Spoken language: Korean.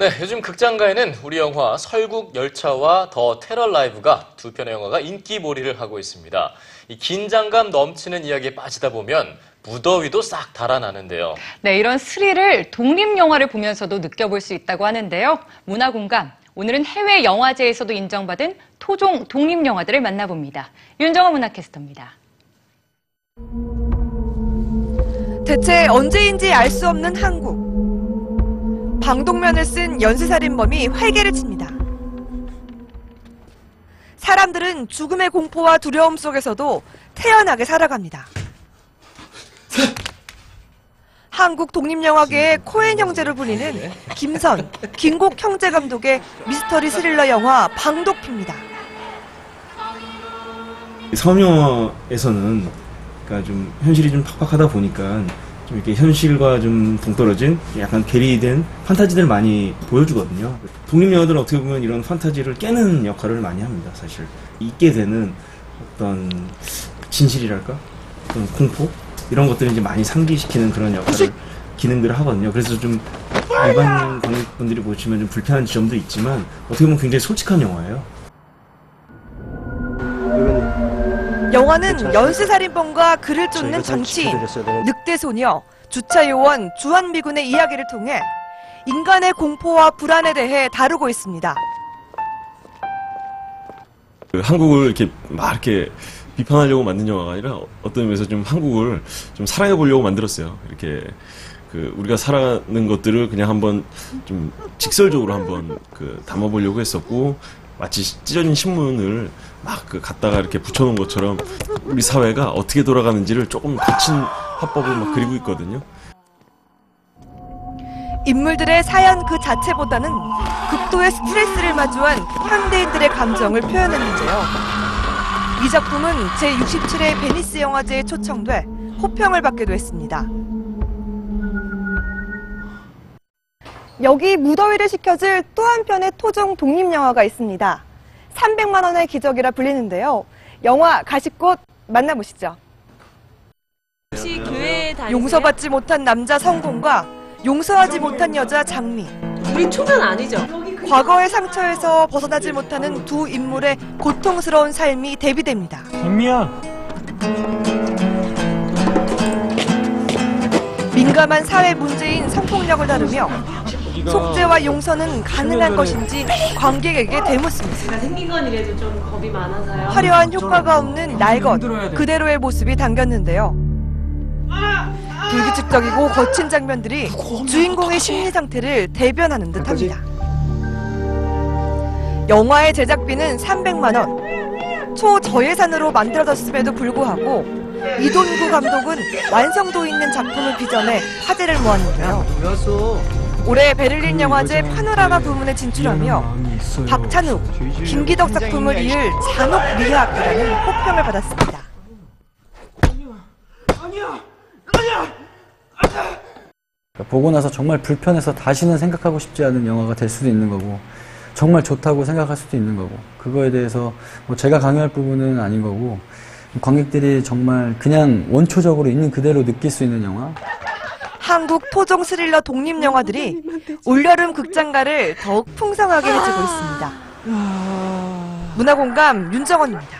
네, 요즘 극장가에는 우리 영화 설국 열차와 더 테러 라이브가 두 편의 영화가 인기몰이를 하고 있습니다. 이 긴장감 넘치는 이야기에 빠지다 보면 무더위도 싹 달아나는데요. 네, 이런 스릴을 독립 영화를 보면서도 느껴볼 수 있다고 하는데요. 문화 공감, 오늘은 해외 영화제에서도 인정받은 토종 독립 영화들을 만나봅니다. 윤정호 문화캐스터입니다. 대체 언제인지 알 수 없는 한국. 방독면을 쓴 연쇄살인범이 활개를 칩니다. 사람들은 죽음의 공포와 두려움 속에서도 태연하게 살아갑니다. 한국 독립영화계의 코엔 형제로 불리는 김선, 김곡 형제 감독의 미스터리 스릴러 영화 방독피입니다. 섬영화에서는 그러니까 좀 현실이 좀 팍팍하다 보니까 좀 이렇게 현실과 좀 동떨어진 약간 괴리된 판타지들을 많이 보여주거든요. 독립영화들은 어떻게 보면 이런 판타지를 깨는 역할을 많이 합니다, 사실. 있게 되는 어떤 진실이랄까? 어떤 공포? 이런 것들을 이제 많이 상기시키는 그런 역할을 기능들을 하거든요. 그래서 좀 일반 관객분들이 보시면 좀 불편한 지점도 있지만 어떻게 보면 굉장히 솔직한 영화예요. 영화는 연쇄살인범과 그를 쫓는 정치인, 늑대 소녀, 주차 요원 주한미군의 이야기를 통해 인간의 공포와 불안에 대해 다루고 있습니다. 그 한국을 이렇게 막 이렇게 비판하려고 만든 영화가 아니라 어떤 의미에서 좀 한국을 좀 사랑해 보려고 만들었어요. 이렇게 그 우리가 살아가는 것들을 그냥 한번 좀 직설적으로 한번 그 담아보려고 했었고 마치 찢어진 신문을 막 그 갖다가 이렇게 붙여놓은 것처럼 우리 사회가 어떻게 돌아가는지를 조금 거친 화법을 막 그리고 있거든요. 인물들의 사연 그 자체보다는 극도의 스트레스를 마주한 현대인들의 감정을 표현했는데요. 이 작품은 제67회 베니스 영화제에 초청돼 호평을 받기도 했습니다. 여기 무더위를 식혀줄 또 한편의 토종 독립영화가 있습니다. 300만 원의 기적이라 불리는데요. 영화 가시꽃 만나보시죠. 혹시 교회 다니세요? 용서받지 못한 남자 성공과 용서하지 못한 여자 장미. 우리 초면 아니죠? 과거의 상처에서 벗어나지 못하는 두 인물의 고통스러운 삶이 대비됩니다. 장미야. 민감한 사회 문제인 성폭력을 다루며 속죄와 용서는 가능한 것인지 관객에게 대묻습니다. 제가 생긴 건 이래도 좀 겁이 많아서요. 화려한 효과가 없는 날것 그대로의 모습이 담겼는데요. 불규칙적이고 거친 장면들이 주인공의 심리 상태를 대변하는 듯합니다. 영화의 제작비는 300만 원. 초저예산으로 만들어졌음에도 불구하고 이돈구 감독은 완성도 있는 작품을 빚어내 화제를 모았는데요. 올해 베를린 영화제 파노라마 부문에 진출하며 박찬욱, 김기덕 작품을 이을 잔혹 미학이라는 호평을 받았습니다. 그러니까 보고 나서 정말 불편해서 다시는 생각하고 싶지 않은 영화가 될 수도 있는 거고 정말 좋다고 생각할 수도 있는 거고 그거에 대해서 뭐 제가 강요할 부분은 아닌 거고 관객들이 정말 그냥 원초적으로 있는 그대로 느낄 수 있는 영화 한국 토종 스릴러 독립 영화들이 올여름 극장가를 더욱 풍성하게 해주고 있습니다. 문화공감 윤정원입니다.